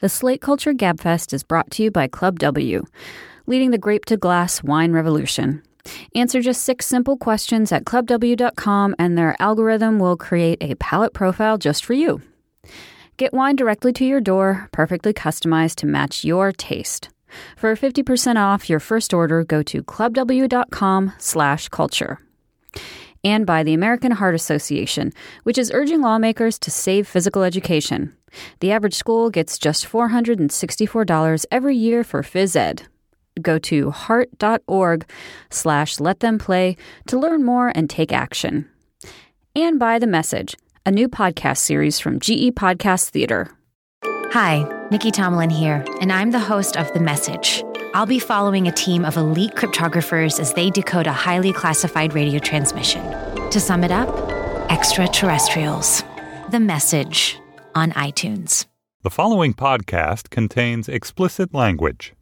The Slate Culture Gabfest is brought to you by Club W, leading the grape to glass wine revolution. Answer just six simple questions at clubw.com, and their algorithm will create a palate profile just for you. Get wine directly to your door, perfectly customized to match your taste. For 50% off your first order, go to clubw.com slash culture. And by the American Heart Association, which is urging lawmakers to save physical education. The average school gets just $464 every year for phys ed. Go to heart.org slash let them play to learn more and take action. And by The Message, a new podcast series from GE Podcast Theater. Hi, Nikki Tomalin here, and I'm the host of The Message. I'll be following a team of elite cryptographers as they decode a highly classified radio transmission. To sum it up, extraterrestrials. The Message on iTunes. The following podcast contains explicit language.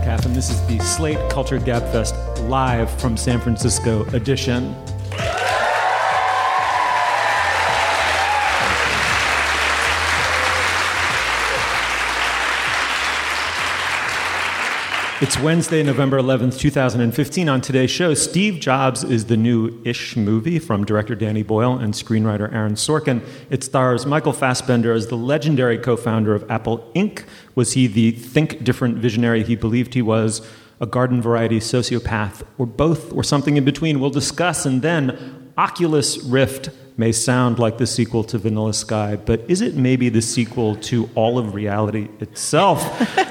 Metcalf, and this is the Slate Culture Gabfest live from San Francisco edition. It's Wednesday, November 11th, 2015. On today's show, Steve Jobs is the new ish movie from director Danny Boyle and screenwriter Aaron Sorkin. It stars Michael Fassbender as the legendary co founder of Apple Inc. Was he the think different visionary he believed he was, a garden variety sociopath, or both, or something in between? We'll discuss. And then Oculus Rift may sound like the sequel to Vanilla Sky, but is it maybe the sequel to all of reality itself?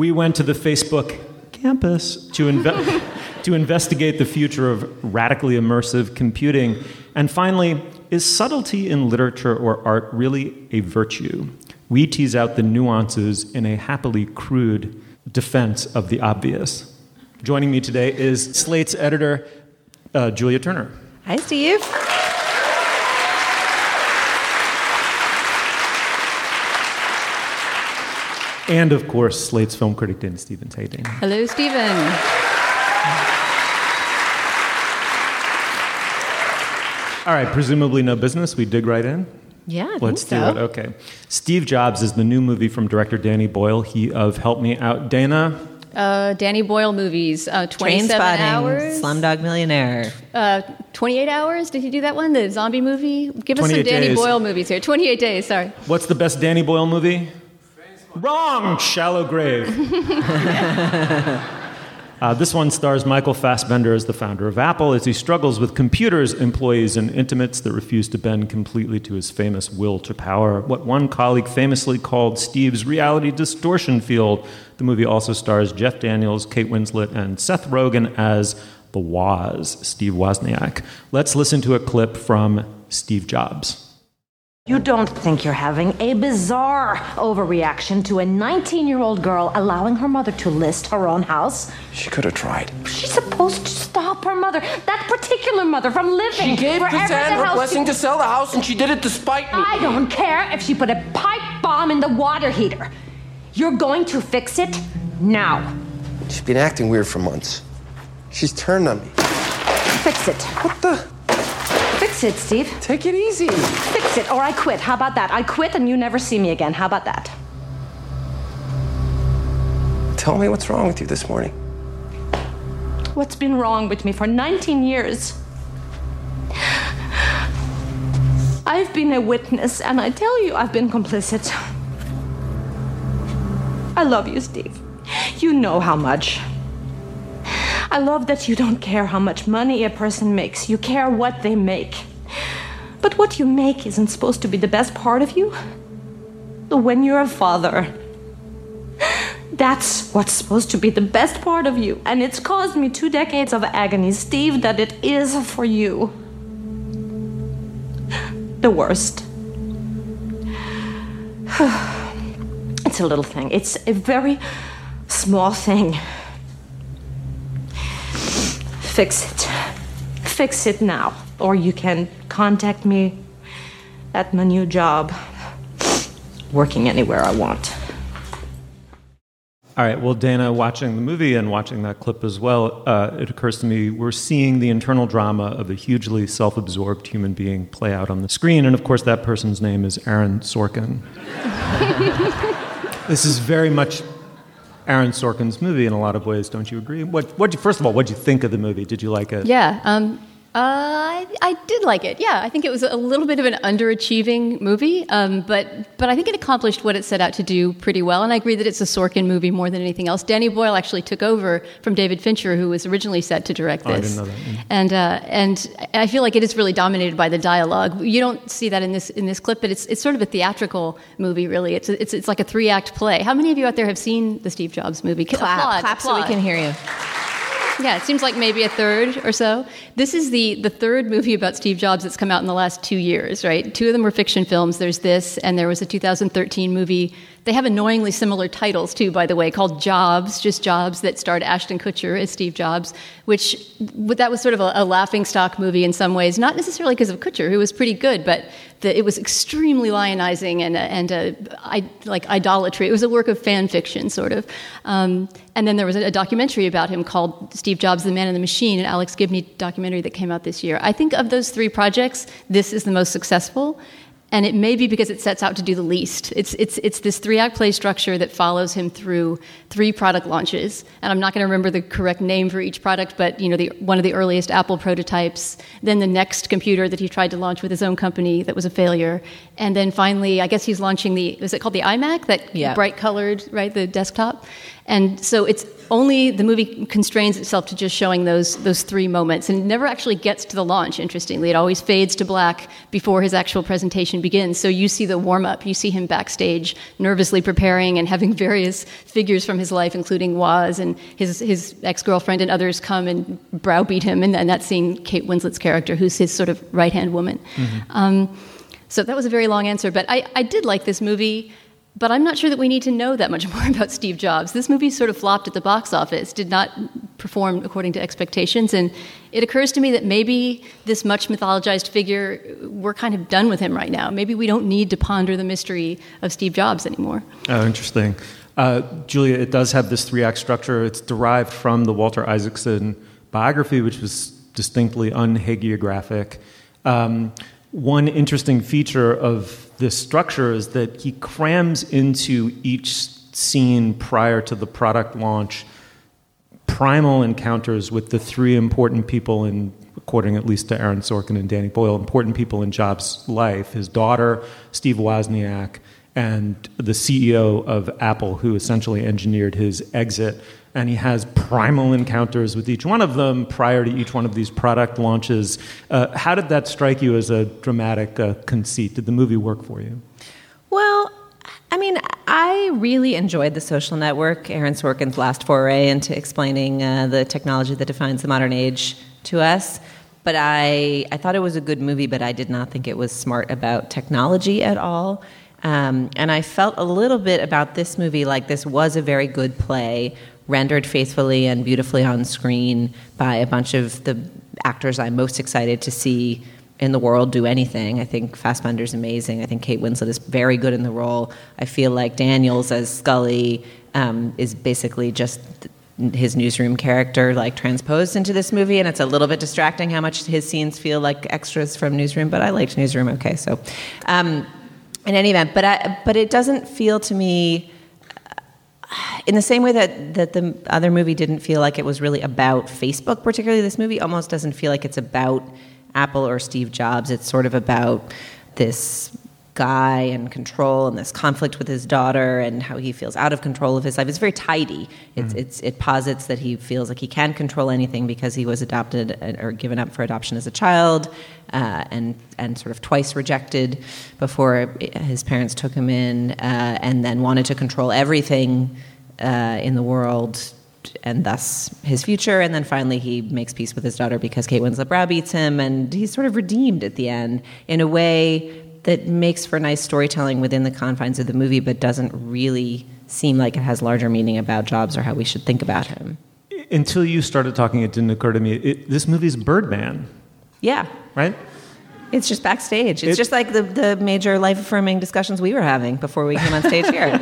we went to the Facebook campus to, inve- to investigate the future of radically immersive computing. And finally, is subtlety in literature or art really a virtue? We tease out the nuances in a happily crude defense of the obvious. Joining me today is Slate's editor, uh, Julia Turner. Hi, Steve. And of course, Slate's film critic Dana Stevens. Hey, Dana. Hello, Stephen. All right, presumably no business. We dig right in. Yeah, I Let's think do so. it. Okay. Steve Jobs is the new movie from director Danny Boyle. He of Help Me Out. Dana, Uh, Danny Boyle movies. Uh, Train 27 spotting, hours. Slumdog Millionaire. Uh, 28 hours? Did he do that one? The zombie movie? Give us some Danny days. Boyle movies here. 28 days, sorry. what's the best Danny Boyle movie? Wrong! Shallow Grave. Uh, this one stars Michael Fassbender as the founder of Apple as he struggles with computers, employees, and intimates that refuse to bend completely to his famous will to power. What one colleague famously called Steve's reality distortion field. The movie also stars Jeff Daniels, Kate Winslet, and Seth Rogen as the Woz, Steve Wozniak. Let's listen to a clip from Steve Jobs. You don't think you're having a bizarre overreaction to a 19 year old girl allowing her mother to list her own house? She could have tried. She's supposed to stop her mother, that particular mother, from living She gave Kazan her blessing she- to sell the house, and she did it despite me. I don't care if she put a pipe bomb in the water heater. You're going to fix it now. She's been acting weird for months. She's turned on me. Fix it. What the? Fix it, Steve. Take it easy. Fix it, or I quit. How about that? I quit and you never see me again. How about that? Tell me what's wrong with you this morning. what's been wrong with me for 19 years. I've been a witness, and I tell you, I've been complicit. I love you, Steve. You know how much. I love that you don't care how much money a person makes, you care what they make. But what you make isn't supposed to be the best part of you. When you're a father, that's what's supposed to be the best part of you. And it's caused me two decades of agony, Steve, that it is for you. The worst. it's a little thing, it's a very small thing. Fix it. Fix it now. Or you can contact me at my new job, working anywhere I want. All right. Well, Dana, watching the movie and watching that clip as well, uh, it occurs to me we're seeing the internal drama of a hugely self absorbed human being play out on the screen. And of course, that person's name is Aaron Sorkin. this is very much Aaron Sorkin's movie in a lot of ways, don't you agree? What, what first of all, what did you think of the movie? Did you like it? Yeah, um, uh, I, I, did like it. Yeah, I think it was a little bit of an underachieving movie, um, but but I think it accomplished what it set out to do pretty well. And I agree that it's a Sorkin movie more than anything else. Danny Boyle actually took over from David Fincher, who was originally set to direct this. Oh, I didn't know that. Yeah. And uh, and I feel like it is really dominated by the dialogue. You don't see that in this in this clip, but it's it's sort of a theatrical movie. Really, it's it's it's like a three act play. How many of you out there have seen the Steve Jobs movie? Clap, applaud, clap applaud. so we can hear you. Yeah, it seems like maybe a third or so. This is the the third movie about Steve Jobs that's come out in the last two years, right? Two of them were fiction films. There's this, and there was a 2013 movie. They have annoyingly similar titles too, by the way, called Jobs, just Jobs, that starred Ashton Kutcher as Steve Jobs, which that was sort of a, a laughing stock movie in some ways, not necessarily because of Kutcher, who was pretty good, but the, it was extremely lionizing and and a, I, like idolatry. It was a work of fan fiction, sort of. Um, and then there was a, a, documentary about him called Steve Jobs: The Man in the Machine, an Alex Gibney documentary that came out this year. I think of those three projects, this is the most successful and it may be because it sets out to do the least. It's, it's, it's this three act play structure that follows him through three product launches. And I'm not going to remember the correct name for each product, but you know, the, one of the earliest Apple prototypes, then the next computer that he tried to launch with his own company that was a failure. And then finally, I guess he's launching the, is it called the iMac? That yeah. bright colored, right, the desktop? And so it's only the movie constrains itself to just showing those those three moments and it never actually gets to the launch interestingly. It always fades to black before his actual presentation begins. So you see the warm up you see him backstage nervously preparing and having various figures from his life including Woz and his his ex-girlfriend and others come and browbeat him. And, and that's seeing Kate Winslet's character who's his sort of right-hand woman. Mm-hmm. um, so that was a very long answer but I, I did like this movie but I'm not sure that we need to know that much more about Steve Jobs. This movie sort of flopped at the box office, did not perform according to expectations, and it occurs to me that maybe this much mythologized figure, we're kind of done with him right now. Maybe we don't need to ponder the mystery of Steve Jobs anymore. Oh, interesting. Uh, Julia, it does have this three act structure. It's derived from the Walter Isaacson biography, which was distinctly unhagiographic. Um, one interesting feature of this structure is that he crams into each scene prior to the product launch primal encounters with the three important people in according at least to Aaron Sorkin and Danny Boyle, important people in Jobs' life his daughter, Steve Wozniak, and the CEO of Apple, who essentially engineered his exit and he has primal encounters with each one of them prior to each one of these product launches. Uh, how did that strike you as a dramatic uh, conceit? Did the movie work for you? Well, I mean, I really enjoyed The Social Network, Aaron Sorkin's last foray into explaining uh, the technology that defines the modern age to us. But I, I thought it was a good movie, but I did not think it was smart about technology at all. Um, and I felt a little bit about this movie like this was a very good play rendered faithfully and beautifully on screen by a bunch of the actors I'm most excited to see in the world do anything. I think Fassbender's amazing. I think Kate Winslet is very good in the role. I feel like Daniels as Sculley um, is basically just his newsroom character like transposed into this movie and it's a little bit distracting how much his scenes feel like extras from newsroom but i liked newsroom okay so um, in any event but I, but it doesn't feel to me in the same way that, that the other movie didn't feel like it was really about Facebook, particularly this movie almost doesn't feel like it's about Apple or Steve Jobs. It's sort of about this guy and control and this conflict with his daughter and how he feels out of control of his life. It's very tidy. It's, mm. it's, it posits that he feels like he can't control anything because he was adopted or given up for adoption as a child uh, and, and sort of twice rejected before his parents took him in uh, and then wanted to control everything uh, in the world and thus his future. And then finally, he makes peace with his daughter because Kate Winslet browbeats him, and he's sort of redeemed at the end in a way that makes for nice storytelling within the confines of the movie, but doesn't really seem like it has larger meaning about Jobs or how we should think about him. Until you started talking, it didn't occur to me. It, this movie's Birdman. Yeah. Right? It's just backstage. It's it, just like the, the major life affirming discussions we were having before we came on stage here.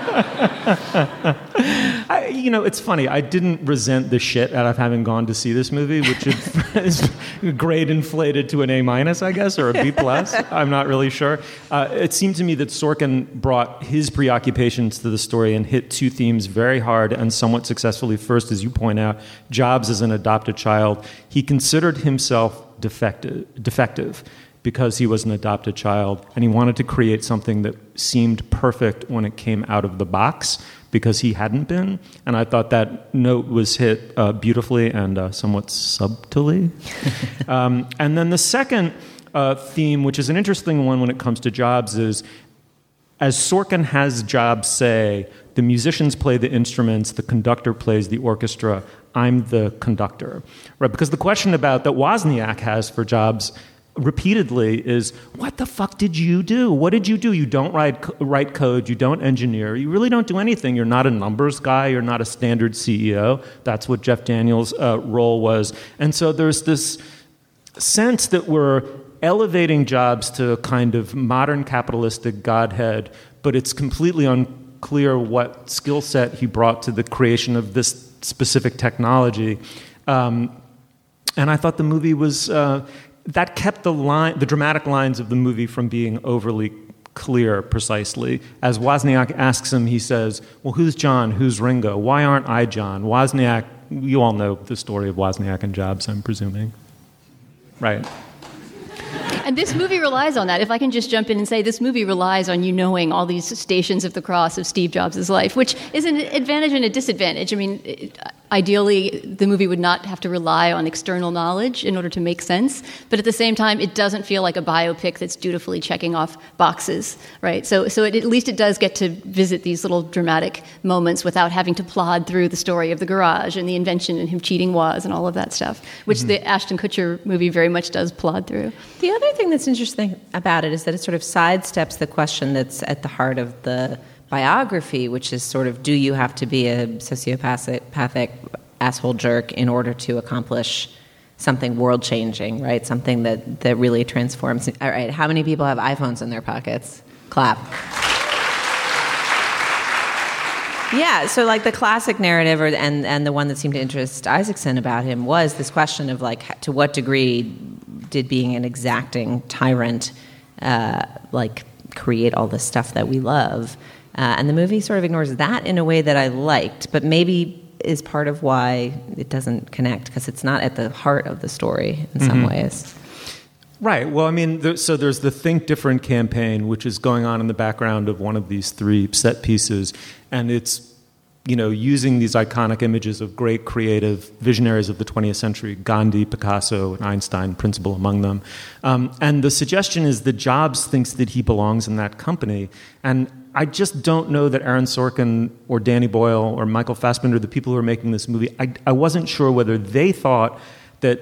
I, you know, it's funny. I didn't resent the shit out of having gone to see this movie, which is, is grade inflated to an A minus, I guess, or a B plus. I'm not really sure. Uh, it seemed to me that Sorkin brought his preoccupations to the story and hit two themes very hard and somewhat successfully. First, as you point out, Jobs as an adopted child. He considered himself defective. defective because he was an adopted child and he wanted to create something that seemed perfect when it came out of the box because he hadn't been. And I thought that note was hit uh, beautifully and uh, somewhat subtly. um, and then the second uh, theme, which is an interesting one when it comes to jobs, is as Sorkin has jobs say, the musicians play the instruments, the conductor plays the orchestra, I'm the conductor. Right? Because the question about that Wozniak has for jobs repeatedly is what the fuck did you do? What did you do? You don't write, write code. You don't engineer. You really don't do anything. You're not a numbers guy. You're not a standard ceo that's what jeff daniels uh, role was. And so there's this sense that we're elevating jobs to a kind of modern capitalistic godhead but it's completely unclear what skill set he brought to the creation of this specific technology. Um, and I thought the movie was uh, that kept the line, the dramatic lines of the movie from being overly clear precisely. As Wozniak asks him, he says, Well, who's John? Who's Ringo? Why aren't I John? Wozniak, you all know the story of Wozniak and Jobs, I'm presuming. Right. And this movie relies on that. If I can just jump in and say, this movie relies on you knowing all these stations of the cross of Steve Jobs' life, which is an advantage and a disadvantage. I mean, ideally, the movie would not have to rely on external knowledge in order to make sense. But at the same time, it doesn't feel like a biopic that's dutifully checking off boxes, right? So, so it, at least it does get to visit these little dramatic moments without having to plod through the story of the garage and the invention and him cheating Woz and all of that stuff, which mm-hmm. the Ashton Kutcher movie very much does plod through. The other thing that's interesting about it is that it sort of sidesteps the question that's at the heart of the biography, which is sort of do you have to be a sociopathic asshole jerk in order to accomplish something world changing, right? Something that, that really transforms. All right, how many people have iPhones in their pockets? Clap. Yeah, so like the classic narrative, or, and and the one that seemed to interest Isaacson about him was this question of like to what degree did being an exacting tyrant uh, like create all the stuff that we love, uh, and the movie sort of ignores that in a way that I liked, but maybe is part of why it doesn't connect because it's not at the heart of the story in some mm-hmm. ways. Right. Well, I mean, there, so there's the Think Different campaign, which is going on in the background of one of these three set pieces, and it's you know using these iconic images of great creative visionaries of the 20th century, Gandhi, Picasso, and Einstein, principal among them. Um, and the suggestion is that Jobs thinks that he belongs in that company, and I just don't know that Aaron Sorkin or Danny Boyle or Michael Fassbender, the people who are making this movie, I, I wasn't sure whether they thought that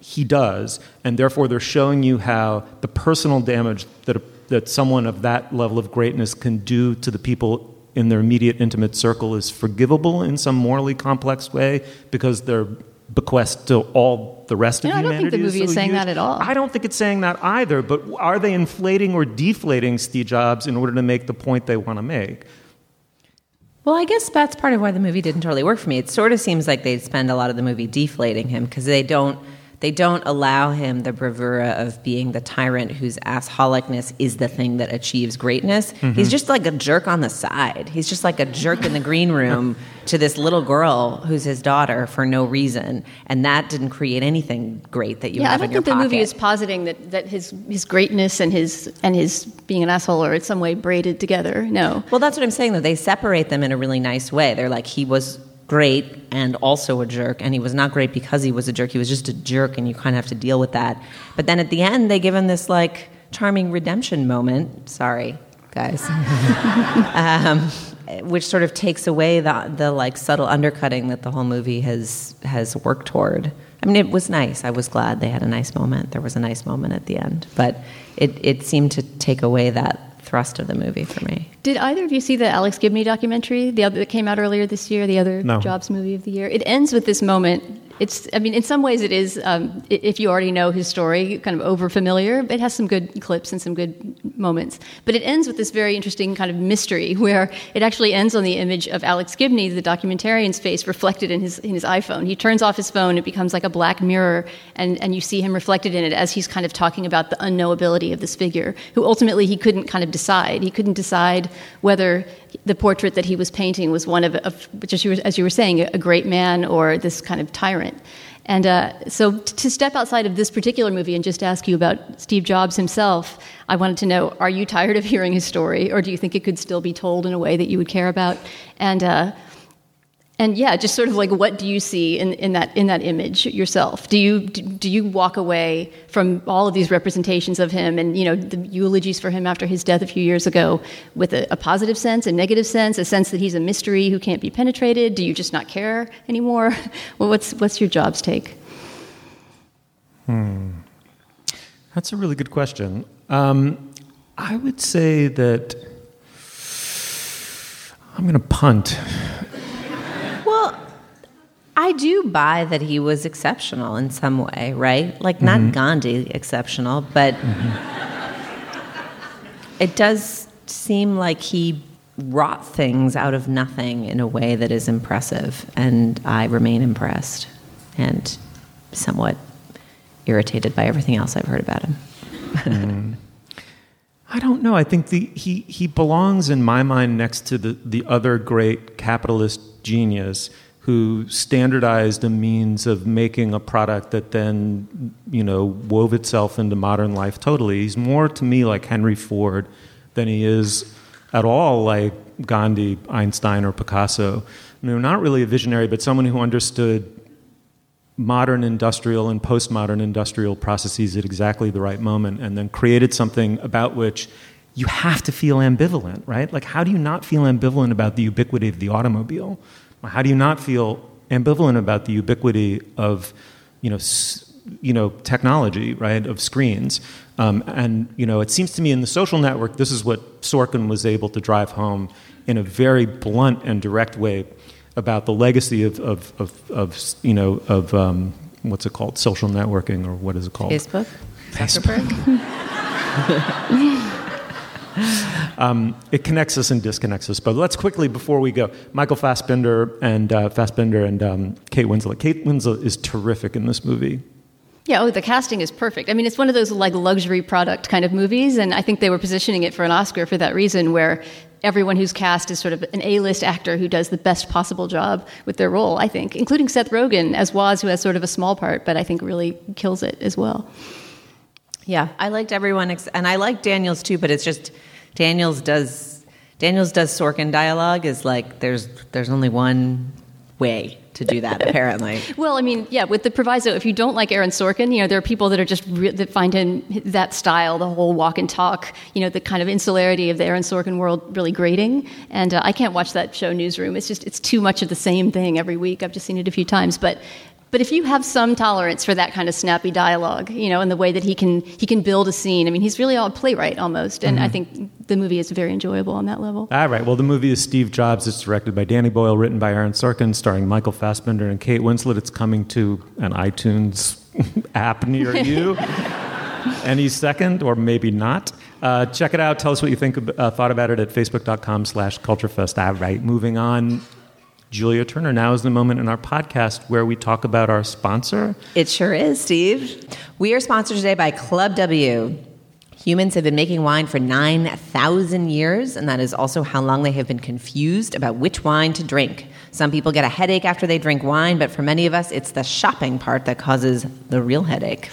he does, and therefore they're showing you how the personal damage that, a, that someone of that level of greatness can do to the people in their immediate intimate circle is forgivable in some morally complex way because they're bequest to all the rest of humanity. I don't think the movie is, so is saying huge. that at all. I don't think it's saying that either, but are they inflating or deflating Steve Jobs in order to make the point they want to make? Well, I guess that's part of why the movie didn't totally work for me. It sort of seems like they spend a lot of the movie deflating him because they don't they don't allow him the bravura of being the tyrant whose assholicness is the thing that achieves greatness. Mm-hmm. He's just like a jerk on the side. He's just like a jerk in the green room to this little girl who's his daughter for no reason, and that didn't create anything great that you yeah, I have don't in think the movie is positing that, that his his greatness and his and his being an asshole are in some way braided together. No. Well, that's what I'm saying. Though they separate them in a really nice way. They're like he was great and also a jerk, and he was not great because he was a jerk. He was just a jerk, and you kind of have to deal with that. But then at the end, they give him this like charming redemption moment. Sorry, guys. um, which sort of takes away the the like subtle undercutting that the whole movie has has worked toward. I mean, it was nice. I was glad they had a nice moment. There was a nice moment at the end, but it it seemed to take away that thrust of the movie for me. Did either of you see the Alex Gibney documentary, the other that came out earlier this year, the other No. Jobs movie of the year? It ends with this moment. It's, I mean, in some ways, it is. Um, if you already know his story, kind of over familiar. It has some good clips and some good moments. But it ends with this very interesting kind of mystery, where it actually ends on the image of Alex Gibney, the documentarian's face, reflected in his in his iPhone. He turns off his phone; it becomes like a black mirror, and and you see him reflected in it as he's kind of talking about the unknowability of this figure, who ultimately he couldn't kind of decide. He couldn't decide whether the portrait that he was painting was one of, of which as you, were, saying, a, a great man or this kind of tyrant. And uh, so, to step outside of this particular movie and just ask you about Steve Jobs himself, I wanted to know: Are you tired of hearing his story, or do you think it could still be told in a way that you would care about? And uh, and yeah, just sort of like what do you see in, in that in that image yourself? Do you do, you walk away from all of these representations of him and you know the eulogies for him after his death a few years ago with a, a positive sense, a negative sense, a sense that he's a mystery who can't be penetrated? Do you just not care anymore? well, what's what's your job's take? That's a really good question. Um, I would say that I'm going to punt. I do buy that he was exceptional in some way, right? Like not mm-hmm. Gandhi exceptional, but mm-hmm. it does seem like he wrought things out of nothing in a way that is impressive, and I remain impressed and somewhat irritated by everything else I've heard about him. Mm-hmm. I don't know. I think the, he, he belongs in my mind next to the, the other great capitalist genius who standardized a means of making a product that then, you know, wove itself into modern life totally. He's more to me like Henry Ford than he is at all like Gandhi, Einstein, or Picasso. You know, not really a visionary, but someone who understood modern industrial and postmodern industrial processes at exactly the right moment and then created something about which you have to feel ambivalent, right? Like, how do you not feel ambivalent about the ubiquity of the automobile? How do you not feel ambivalent about the ubiquity of, you know, s- you know, technology, right, of screens? Um, and you know, it seems to me in the social network, this is what Sorkin was able to drive home in a very blunt and direct way about the legacy of, of, of, of you know, of um, what's it called, social networking, or what is it called? Facebook? Facebook. Um, it connects us and disconnects us. But let's quickly, before we go, Michael Fassbender and uh, Fassbender and um, Kate Winslet. Kate Winslet is terrific in this movie. Yeah, oh, the casting is perfect. I mean, it's one of those like luxury product kind of movies, and I think they were positioning it for an Oscar for that reason, where everyone who's cast is sort of an A-list actor who does the best possible job with their role. I think, including Seth Rogen as Woz, who has sort of a small part, but I think really kills it as well. Yeah, I liked everyone, ex- and I like Daniels too. But it's just Daniels does Daniels does Sorkin dialogue is like there's there's only one way to do that apparently. Well, I mean, yeah, with the proviso, if you don't like Aaron Sorkin, you know, there are people that are just re- that find him that style, the whole walk and talk, you know, the kind of insularity of the Aaron Sorkin world really grating. And uh, I can't watch that show Newsroom. It's just it's too much of the same thing every week. I've just seen it a few times, but. But if you have some tolerance for that kind of snappy dialogue, you know, and the way that he can he can build a scene, I mean, he's really a playwright almost, and I think the movie is very enjoyable on that level. All right. Well, the movie is Steve Jobs. It's directed by Danny Boyle, written by Aaron Sorkin, starring Michael Fassbender and Kate Winslet. It's coming to an iTunes app near you. Any second, or maybe not. Uh, check it out. Tell us what you think. Uh, thought about it at facebook.com/slash culturefest. All right. Moving on. Julia Turner. Now is the moment in our podcast where we talk about our sponsor. It sure is, Steve. We are sponsored today by Club W. Humans have been making wine for 9,000 years, and that is also how long they have been confused about which wine to drink. Some people get a headache after they drink wine, but for many of us, it's the shopping part that causes the real headache.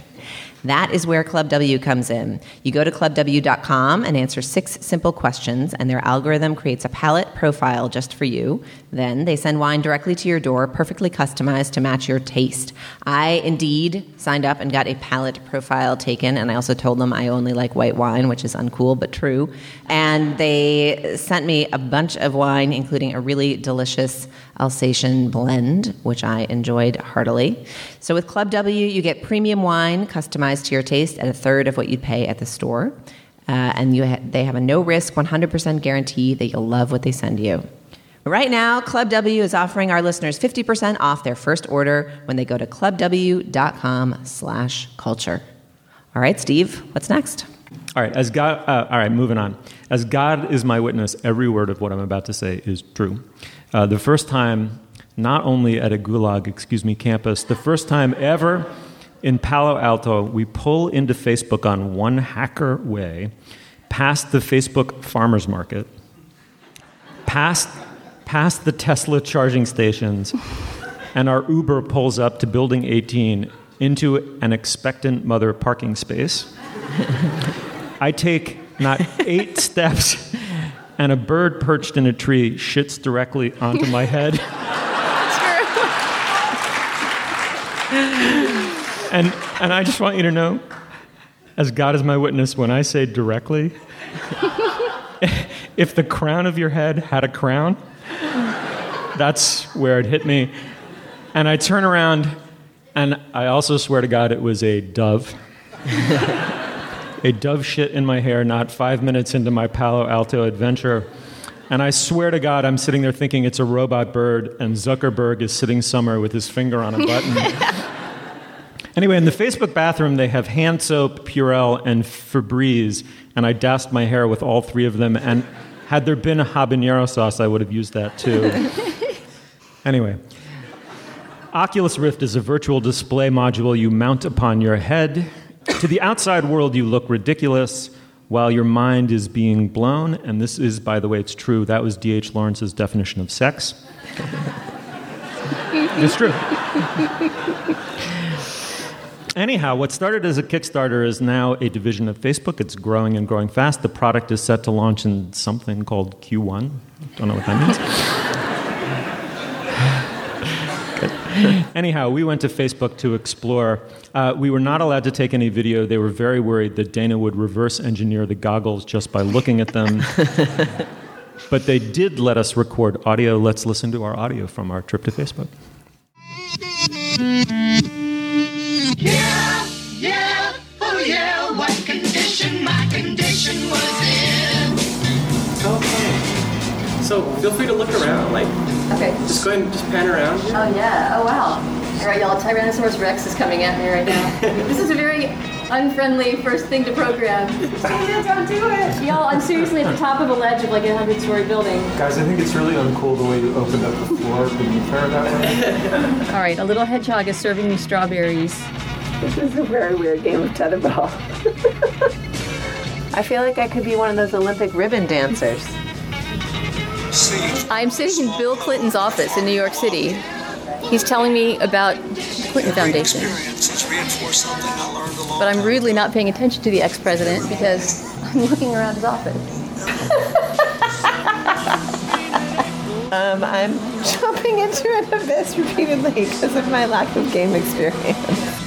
That is where Club W comes in. You go to clubw.com and answer six simple questions, and their algorithm creates a palate profile just for you. Then they send wine directly to your door, perfectly customized to match your taste. I indeed signed up and got a palate profile taken, and I also told them I only like white wine, which is uncool but true. And they sent me a bunch of wine, including a really delicious Alsatian blend, which I enjoyed heartily. So with Club W, you get premium wine customized to your taste at a third of what you'd pay at the store. Uh, and you ha- they have a no risk, 100% guarantee that you'll love what they send you. Right now, Club W is offering our listeners 50% off their first order when they go to clubw.com slash culture. All right, Steve, what's next? All right, as God, uh, all right, moving on. As God is my witness, every word of what I'm about to say is true. Uh, the first time, not only at a Gulag, excuse me, campus, the first time ever in Palo Alto, we pull into Facebook on one hacker way, past the Facebook farmers market, past, past the Tesla charging stations, and our Uber pulls up to building 18 into an expectant mother parking space. I take not eight steps, and a bird perched in a tree shits directly onto my head. and, and I just want you to know, as God is my witness, when I say directly, if the crown of your head had a crown, that's where it hit me. And I turn around, and I also swear to God it was a dove. a dove shit in my hair not five minutes into my Palo Alto adventure. And I swear to God, I'm sitting there thinking it's a robot bird, and Zuckerberg is sitting somewhere with his finger on a button. anyway, in the Facebook bathroom, they have hand soap, Purell, and Febreze, and I doused my hair with all three of them. And had there been a habanero sauce, I would have used that too. anyway. Oculus Rift is a virtual display module you mount upon your head. To the outside world, you look ridiculous while your mind is being blown. And this is, by the way, it's true. That was D.H. Lawrence's definition of sex. it's true. Anyhow, what started as a Kickstarter is now a division of Facebook. It's growing and growing fast. The product is set to launch in something called Q1. Don't know what that means. Anyhow, we went to Facebook to explore. Uh, we were not allowed to take any video. They were very worried that Dana would reverse engineer the goggles just by looking at them. but they did let us record audio. Let's listen to our audio from our trip to Facebook. Yeah, yeah, oh yeah, what condition my condition was in. Okay. So feel free to look around. Like, Okay. just go ahead and just pan around. here. Oh yeah. Oh wow. All right, y'all. Tyrannosaurus Rex is coming at me right now. this is a very unfriendly first thing to program. Don't do it, y'all. I'm seriously at the top of a ledge of like a hundred-story building. Guys, I think it's really uncool the way you opened up the floor beneath her that way. All right, a little hedgehog is serving me strawberries. This is a very weird game of tetherball. I feel like I could be one of those Olympic ribbon dancers. I'm sitting in Bill Clinton's office in New York City. He's telling me about the Clinton Foundation. But I'm rudely not paying attention to the ex-president because I'm looking around his office. Um, I'm jumping into an abyss repeatedly because of my lack of game experience.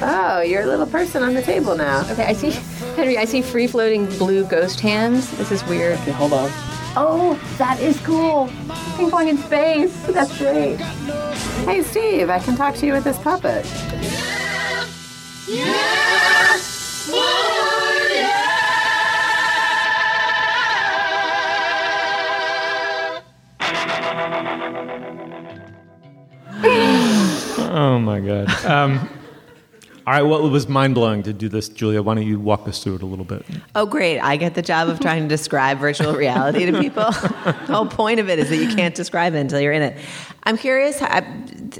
Oh, you're a little person on the table now. Okay, I see, Henry, I see free-floating blue ghost hands. This is weird. Okay, hold on. Oh, that is cool. Ping pong in space. That's great. Hey, Steve, I can talk to you with this puppet. Oh my God. Um, All right, well, it was mind blowing to do this, Julia. Why don't you walk us through it a little bit? Oh, great. I get the job of trying to describe virtual reality to people. the whole point of it is that you can't describe it until you're in it. I'm curious. How,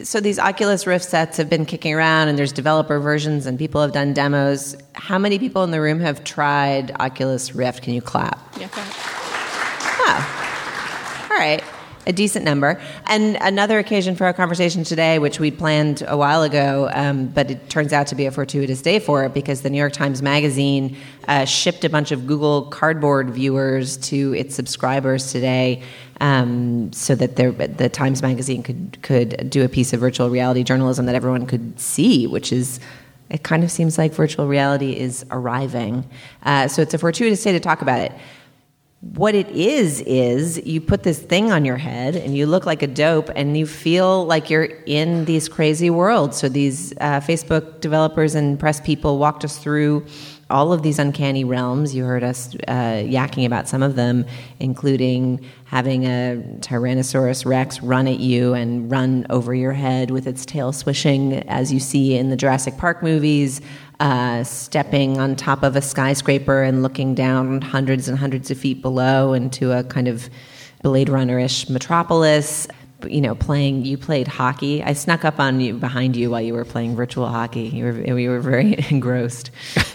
so, these Oculus Rift sets have been kicking around, and there's developer versions, and people have done demos. How many people in the room have tried Oculus Rift? Can you clap? Yeah, go ahead. Oh, all right. A decent number. And another occasion for our conversation today, which we planned a while ago, um, but it turns out to be a fortuitous day for it because the New York Times Magazine uh, shipped a bunch of Google Cardboard viewers to its subscribers today. Um, so that the Times Magazine could could do a piece of virtual reality journalism that everyone could see, which is it kind of seems like virtual reality is arriving. Uh, so it's a fortuitous day to talk about it what it is is you put this thing on your head and you look like a dope and you feel like you're in these crazy worlds. So these uh, facebook developers and press people walked us through all of these uncanny realms. You heard us uh, yakking about some of them including having a tyrannosaurus rex run at you and run over your head with its tail swishing as you see in the jurassic park movies uh, stepping on top of a skyscraper and looking down hundreds and hundreds of feet below into a kind of Blade Runner-ish metropolis. You know, playing. You played hockey. I snuck up on you behind you while you were playing virtual hockey. You were, we were very engrossed.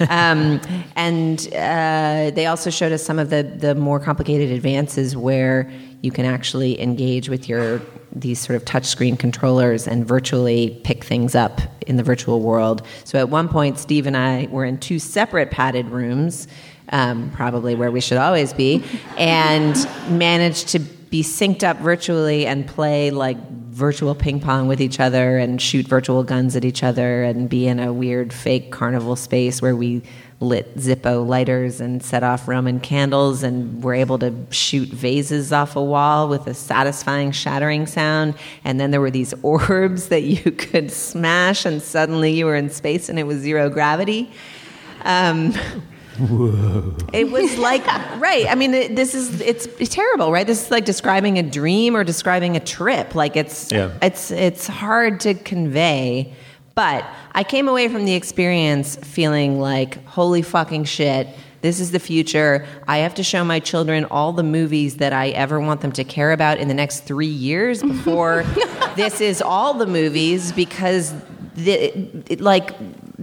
Um, and uh, they also showed us some of the the more complicated advances where you can actually engage with your these sort of touchscreen controllers and virtually pick things up in the virtual world. So at one point, Steve and I were in two separate padded rooms, um, probably where we should always be, and managed to be synced up virtually and play like virtual ping pong with each other and shoot virtual guns at each other and be in a weird fake carnival space where we lit Zippo lighters and set off Roman candles and were able to shoot vases off a wall with a satisfying shattering sound. And then there were these orbs that you could smash, and suddenly you were in space and it was zero gravity. Um, Whoa. It was like right. I mean, it, this is it's, it's terrible, right? This is like describing a dream or describing a trip. Like it's Yeah. it's it's hard to convey. But I came away from the experience feeling like, holy fucking shit, this is the future. I have to show my children all the movies that I ever want them to care about in the next three years before this is all the movies because, the, it, it- like,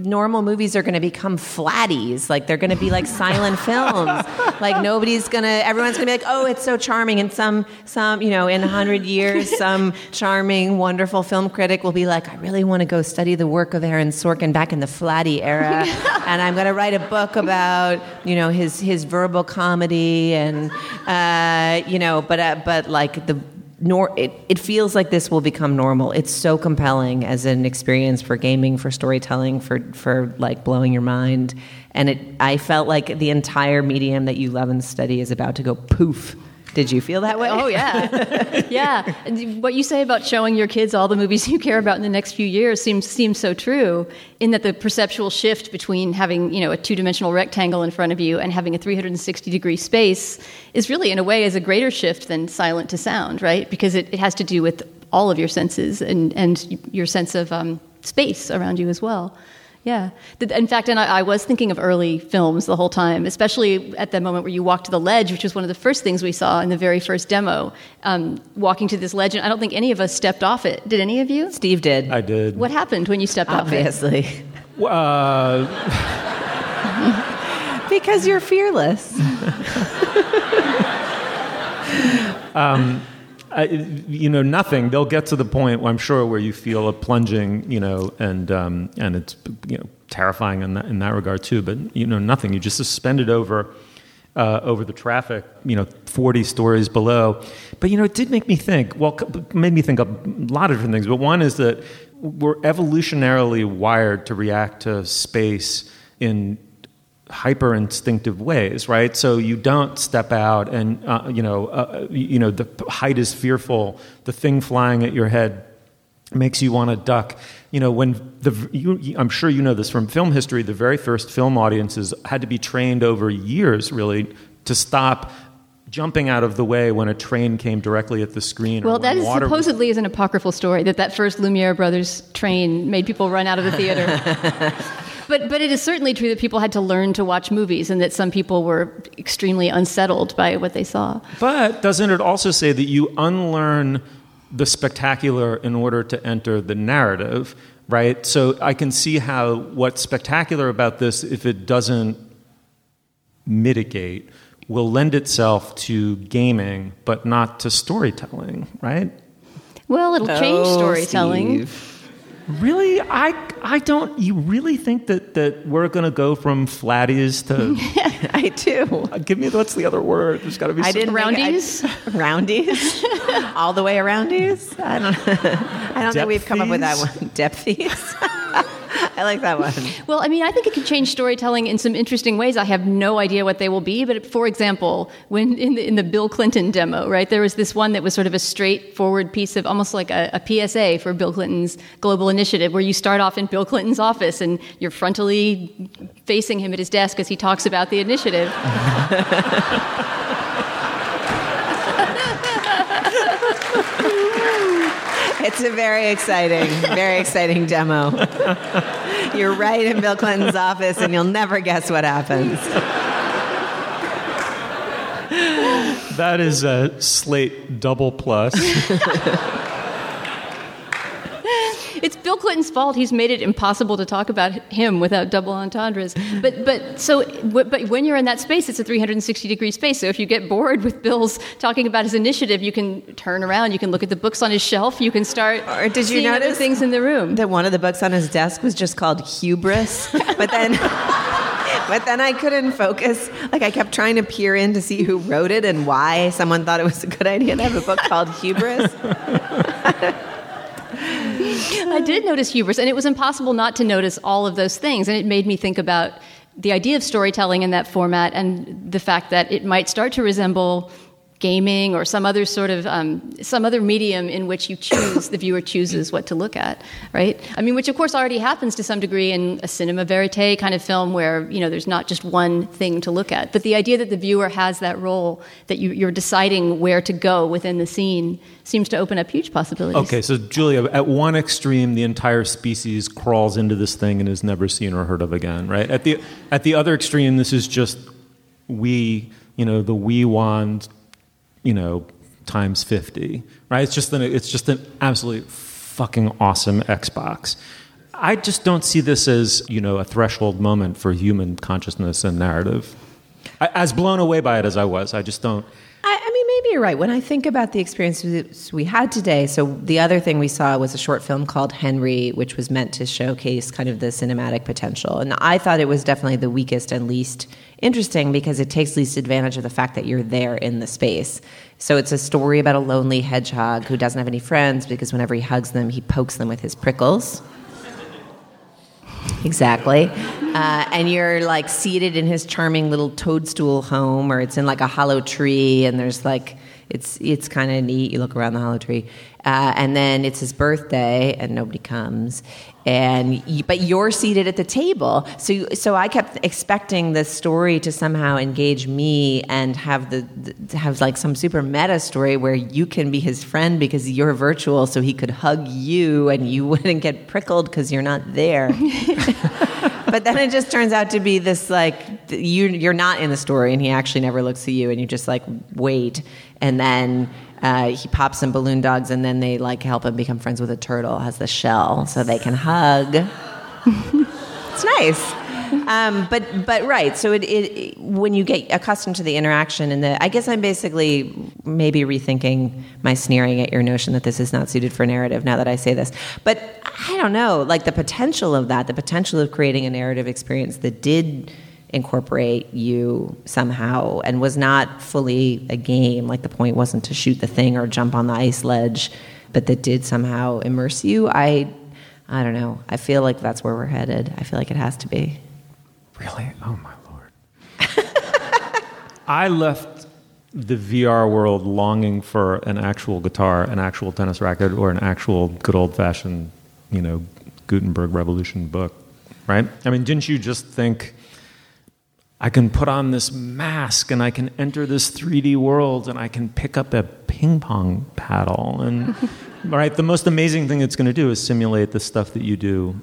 normal movies are going to become flatties. Like, they're going to be like silent films. Like, nobody's going to, everyone's going to be like, oh, it's so charming. And some, some, you know, in a hundred years, some charming, wonderful film critic will be like, I really want to go study the work of Aaron Sorkin back in the flatty era. and I'm going to write a book about, you know, his, his verbal comedy and, uh, you know, but, uh, but like the, nor it, it feels like this will become normal. It's so compelling as an experience for gaming, for storytelling, for for like blowing your mind. And it I felt like the entire medium that you love and study is about to go poof. Did you feel that way? Oh yeah, yeah. And What you say about showing your kids all the movies you care about in the next few years seems seems so true. In that the perceptual shift between having you know a two dimensional rectangle in front of you and having a 360 degree space is really in a way is a greater shift than silent to sound, right? Because it, it has to do with all of your senses and and your sense of um, space around you as well. Yeah. In fact, and I, I was thinking of early films the whole time, especially at the moment where you walk to the ledge, which was one of the first things we saw in the very first demo. Um, walking to this ledge, and I don't think any of us stepped off it. Did any of you? Steve did. I did. What happened when you stepped off? Obviously. Uh, because you're fearless. um, I, you know, nothing. They'll get to the point, I'm sure, where you feel a plunging, you know, and um, and it's you know terrifying in that, in that regard too. But you know, nothing. You just suspended over uh, over the traffic, you know, 40 stories below. But you know, it did make me think. Well, made me think a lot of different things. But one is that we're evolutionarily wired to react to space in hyper instinctive ways, right? So you don't step out and uh, you know, uh, you know, the height is fearful. The thing flying at your head makes you want to duck. You know, when the you, I'm sure you know this from film history. The very first film audiences had to be trained over years, really, to stop jumping out of the way when a train came directly at the screen. Well, that is was- supposedly is an apocryphal story that that first Lumiere brothers train made people run out of the theater. but but it is certainly true that people had to learn to watch movies, and that some people were extremely unsettled by what they saw. But doesn't it also say that you unlearn the spectacular in order to enter the narrative, right? So I can see how what's spectacular about this, if it doesn't mitigate, will lend itself to gaming, but not to storytelling, right? Well, it'll change Oh, storytelling. Really, I I don't. You really think that that we're going to go from flatties to? I do. Give me what's the other word? There's got to be. I didn't think I- Roundies? roundies, all the way aroundies. I don't. I don't think we've come up with that one. Depthies. I like that one. Well, I mean, I think it could change storytelling in some interesting ways. I have no idea what they will be, but for example, when in the, in the Bill Clinton demo, right, there was this one that was sort of a straightforward piece of almost like a, a PSA for Bill Clinton's global initiative, where you start off in Bill Clinton's office and you're frontally facing him at his desk as he talks about the initiative. It's a very exciting, very exciting demo. You're right in Bill Clinton's office, and you'll never guess what happens. That is a slate double plus. Bill Clinton's fault. He's made it impossible to talk about him without double entendres. But but so but when you're in that space, it's a 360 degree space. So if you get bored with Bill's talking about his initiative, you can turn around. You can look at the books on his shelf. You can start. Or did you notice things in the room? that one of the books on his desk was just called Hubris? But then, but then I couldn't focus. Like I kept trying to peer in to see who wrote it and why someone thought it was a good idea to have a book called Hubris. I did notice hubris, and it was impossible not to notice all of those things. And it made me think about the idea of storytelling in that format and the fact that it might start to resemble gaming or some other sort of um, some other medium in which you choose the viewer chooses what to look at right? I mean which of course already happens to some degree in a cinema verite kind of film where you know there's not just one thing to look at. But the idea that the viewer has that role that you, you're deciding where to go within the scene seems to open up huge possibilities. Okay, so Julia, at one extreme, the entire species crawls into this thing and is never seen or heard of again, right? At the at the other extreme, this is just we, you know, the Wii wand, you know, times fifty, right? It's just an it's just an absolutely fucking awesome Xbox. I just don't see this as you know a threshold moment for human consciousness and narrative. I, as blown away by it as I was, I just don't. Maybe you're right. When I think about the experiences we had today, so the other thing we saw was a short film called Henry, which was meant to showcase kind of the cinematic potential. And I thought it was definitely the weakest and least interesting because it takes least advantage of the fact that you're there in the space. So it's a story about a lonely hedgehog who doesn't have any friends because whenever he hugs them, he pokes them with his prickles. Exactly. Uh, and you're like seated in his charming little toadstool home, or it's in like a hollow tree, and there's like, it's, it's kind of neat. You look around the hollow tree. Uh, and then it's his birthday, and nobody comes. And but you're seated at the table, so so I kept expecting this story to somehow engage me and have the, the have like some super meta story where you can be his friend because you're virtual, so he could hug you and you wouldn't get prickled because you're not there. but then it just turns out to be this like you you're not in the story and he actually never looks at you and you just like wait and then uh, he pops some balloon dogs and then they like help him become friends with a turtle has the shell so they can hug. It's nice. Um, but but right so it, it when you get accustomed to the interaction and the i guess i'm basically maybe rethinking my sneering at your notion that this is not suited for narrative now that i say this. But i don't know like the potential of that the potential of creating a narrative experience that did incorporate you somehow and was not fully a game like the point wasn't to shoot the thing or jump on the ice ledge but that did somehow immerse you i i don't know i feel like that's where we're headed i feel like it has to be Really? Oh my lord. I left the VR world longing for an actual guitar, an actual tennis racket, or an actual good old fashioned, you know, Gutenberg Revolution book. Right? I mean, didn't you just think I can put on this mask and I can enter this 3D world and I can pick up a ping pong paddle. And right, the most amazing thing it's going to do is simulate the stuff that you do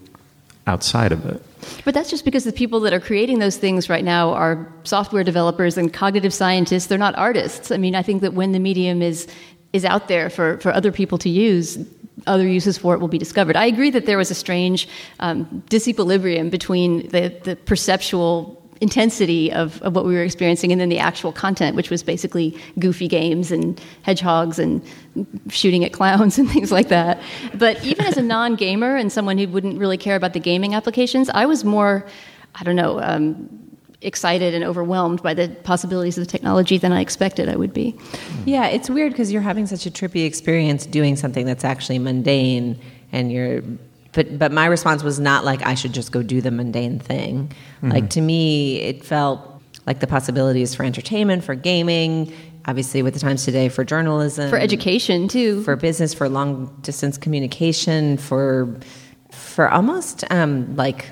outside of it. But that's just because the people that are creating those things right now are software developers and cognitive scientists. They're not artists. I mean, I think that when the medium is is out there for, for other people to use, other uses for it will be discovered. I agree that there was a strange um, disequilibrium between the, the perceptual intensity of, of what we were experiencing and then the actual content, which was basically goofy games and hedgehogs and shooting at clowns and things like that. But even as a non gamer and someone who wouldn't really care about the gaming applications, I was more, I don't know, um, excited and overwhelmed by the possibilities of the technology than I expected I would be. Yeah, it's weird because you're having such a trippy experience doing something that's actually mundane and you're but but my response was not like I should just go do the mundane thing. Mm-hmm. Like to me, it felt like the possibilities for entertainment, for gaming, obviously with the times today for journalism, for education too, for business, for long distance communication, for for almost um, like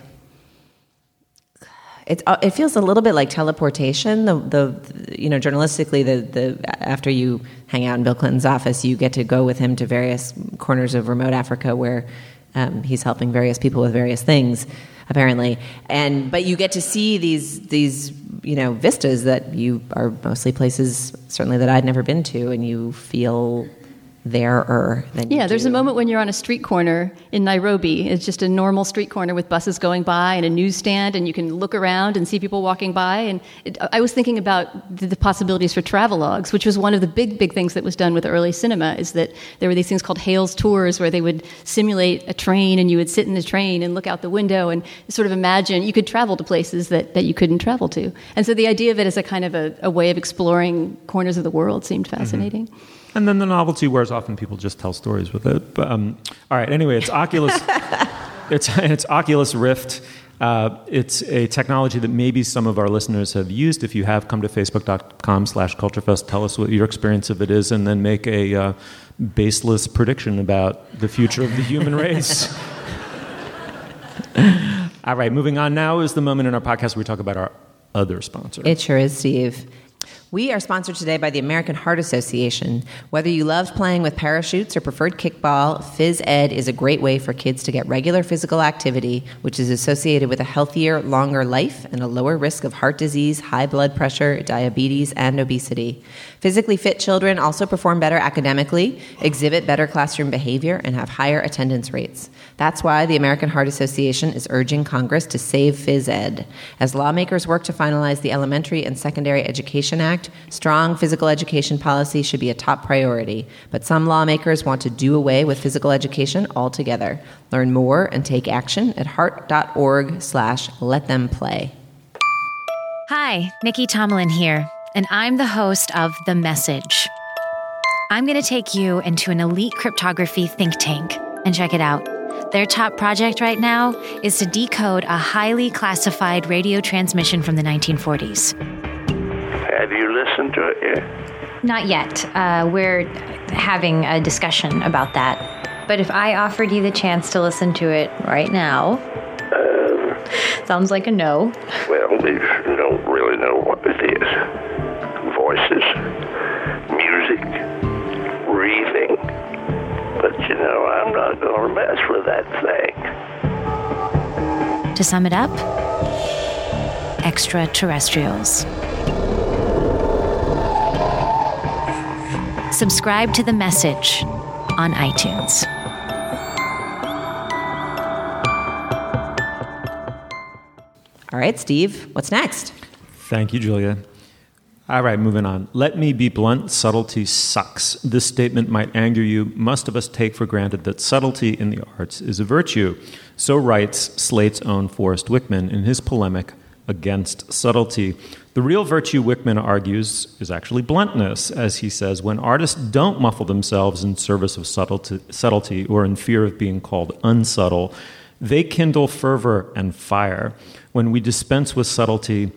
it, it feels a little bit like teleportation. The, the you know journalistically the the after you hang out in Bill Clinton's office, you get to go with him to various corners of remote Africa where um, he's helping various people with various things, apparently. And but you get to see these these you know vistas that you are mostly places certainly that I'd never been to, and you feel there are than yeah there's a moment when you're on a street corner in nairobi it's just a normal street corner with buses going by and a newsstand and you can look around and see people walking by and it, i was thinking about the, the, possibilities for travelogues which was one of the big big things that was done with early cinema is that there were these things called Hale's tours where they would simulate a train and you would sit in the train and look out the window and sort of imagine you could travel to places that, that you couldn't travel to and so the idea of it as a kind of a, a way of exploring corners of the world seemed mm-hmm. fascinating mm-hmm. And then the novelty wears off, and people just tell stories with it. But, um, all right. Anyway, it's Oculus. it's it's Oculus Rift. Uh, it's a technology that maybe some of our listeners have used. If you have, come to facebook.com slash culturefest. Tell us what your experience of it is, and then make a uh, baseless prediction about the future of the human race. All right, moving on now is the moment in our podcast where we talk about our other sponsor. It sure is, Steve. We are sponsored today by the American Heart Association. Whether you love playing with parachutes or preferred kickball, Phys Ed is a great way for kids to get regular physical activity, which is associated with a healthier, longer life and a lower risk of heart disease, high blood pressure, diabetes, and obesity. Physically fit children also perform better academically, exhibit better classroom behavior, and have higher attendance rates. That's why the American Heart Association is urging Congress to save phys ed. As lawmakers work to finalize the Elementary and Secondary Education Act, strong physical education policy should be a top priority, but some lawmakers want to do away with physical education altogether. Learn more and take action at heart.org slash let them play. Hi, Nicky Tomalin here, and I'm the host of The Message. I'm going to take you into an elite cryptography think tank and check it out. Their top project right now is to decode a highly classified radio transmission from the 1940s. Have you listened to it yet? Not yet. Uh, we're having a discussion about that. But if I offered you the chance to listen to it right now, um, sounds like a no. Well, you don't really know what it is. Know, I'm not going to mess with that thing. To sum it up, extraterrestrials. Subscribe to The Message on iTunes. All right, Steve, what's next? Thank you, Julia. All right, moving on. Let me be blunt subtlety sucks. This statement might anger you. Most of us take for granted that subtlety in the arts is a virtue. So writes Slate's own Forrest Wickman in his polemic against subtlety. The real virtue, Wickman argues, is actually bluntness, as he says when artists don't muffle themselves in service of subtlety, subtlety or in fear of being called unsubtle, they kindle fervor and fire. When we dispense with subtlety,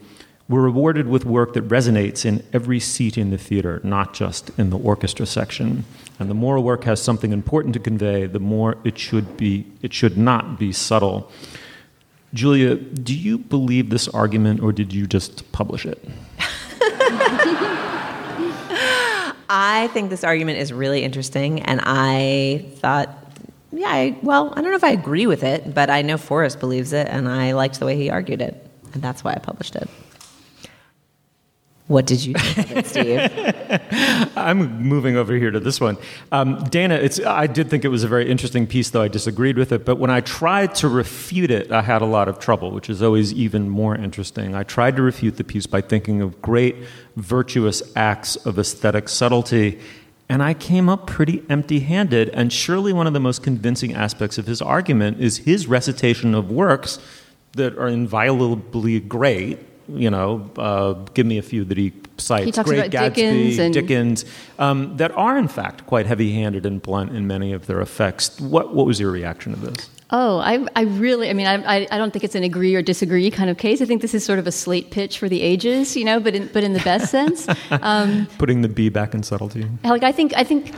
we're rewarded with work that resonates in every seat in the theater, not just in the orchestra section. And the more a work has something important to convey, the more it should be it should not be subtle. Julia, do you believe this argument or did you just publish it? I think this argument is really interesting, and I thought, yeah, I, well, I don't know if I agree with it, but I know Forrest believes it, and I liked the way he argued it, and that's why I published it. What did you think it, Steve? I'm moving over here to this one. Um, Dana, it's, I did think it was a very interesting piece, though I disagreed with it. But when I tried to refute it, I had a lot of trouble, which is always even more interesting. I tried to refute the piece by thinking of great virtuous acts of aesthetic subtlety. And I came up pretty empty handed. And surely one of the most convincing aspects of his argument is his recitation of works that are inviolably great you know, uh, give me a few that he cites. He talks Great about Gatsby, Dickens and- Dickens, um, that are in fact quite heavy-handed and blunt in many of their effects. What what was your reaction to this? Oh, I, I really, I mean, I, I, don't think it's an agree or disagree kind of case. I think this is sort of a slate pitch for the ages, you know, but in, but in the best sense. Um, Putting the B back in subtlety. like, I think, I think,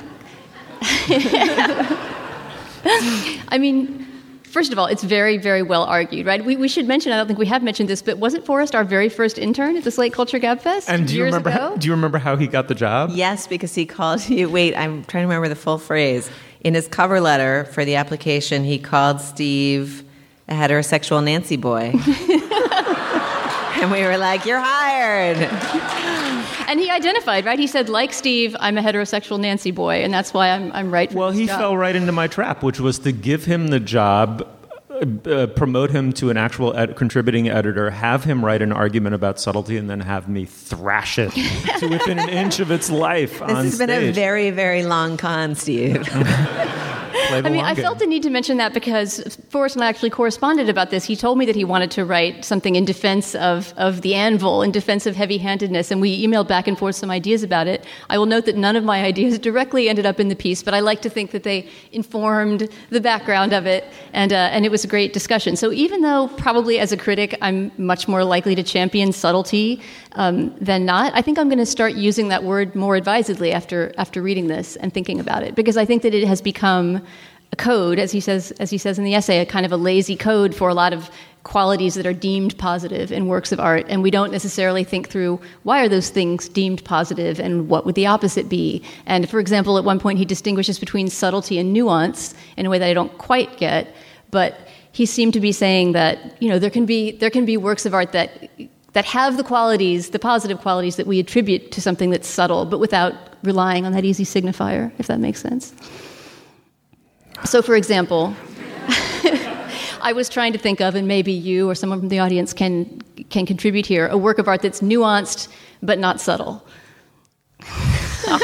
I mean, first of all, it's very, very well argued, right? We, we should mention, I don't think we have mentioned this, but wasn't Forrest our very first intern at the Slate Culture Gab Fest And do you years remember? ago? How, do you remember how he got the job? Yes, because he called you. Wait, I'm trying to remember the full phrase. In his cover letter for the application, he called Steve a heterosexual Nancy boy. and we were like, You're hired. And he identified, right? He said, like Steve, I'm a heterosexual Nancy boy, and that's why I'm, I'm right for Well, this he job. fell right into my trap, which was to give him the job. Uh, promote him to an actual ed- contributing editor, have him write an argument about subtlety, and then have me thrash it to within an inch of its life This on has been a very, very long con, Steve. I mean, I game. felt the need to mention that because Forrest and I actually corresponded about this. He told me that he wanted to write something in defense of, of the anvil, in defense of heavy handedness, and we emailed back and forth some ideas about it. I will note that none of my ideas directly ended up in the piece, but I like to think that they informed the background of it, and, uh, and it was a great discussion. So even though probably as a critic I'm much more likely to champion subtlety um, than not, I think I'm going to start using that word more advisedly after, after reading this and thinking about it, because I think that it has become a code, as he says, as he says in the essay, a kind of a lazy code for a lot of qualities that are deemed positive in works of art, and we don't necessarily think through why are those things deemed positive and what would the opposite be. And for example, at one point he distinguishes between subtlety and nuance in a way that I don't quite get, but he seemed to be saying that you know there can be there can be works of art that that have the qualities, the positive qualities that we attribute to something that's subtle, but without relying on that easy signifier, if that makes sense. So, for example, I was trying to think of, and maybe you or someone from the audience can can contribute here, a work of art that's nuanced but not subtle. All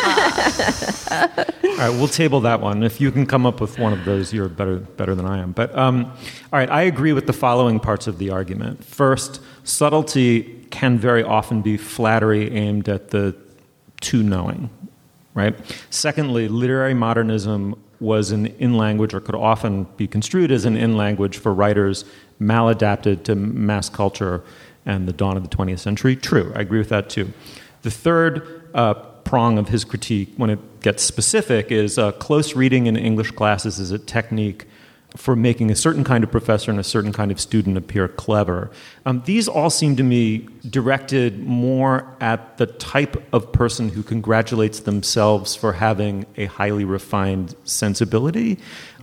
right, we'll table that one. If you can come up with one of those, you're better better than I am. But um, all right, I agree with the following parts of the argument. First, subtlety can very often be flattery aimed at the too knowing, right? Secondly, literary modernism was an in language, or could often be construed as an in language for writers maladapted to mass culture and the dawn of the 20th century. True, I agree with that too. The third uh, prong of his critique, when it gets specific, is uh, close reading in English classes is a technique for making a certain kind of professor and a certain kind of student appear clever. Um, these all seem to me directed more at the type of person who congratulates themselves for having a highly refined sensibility.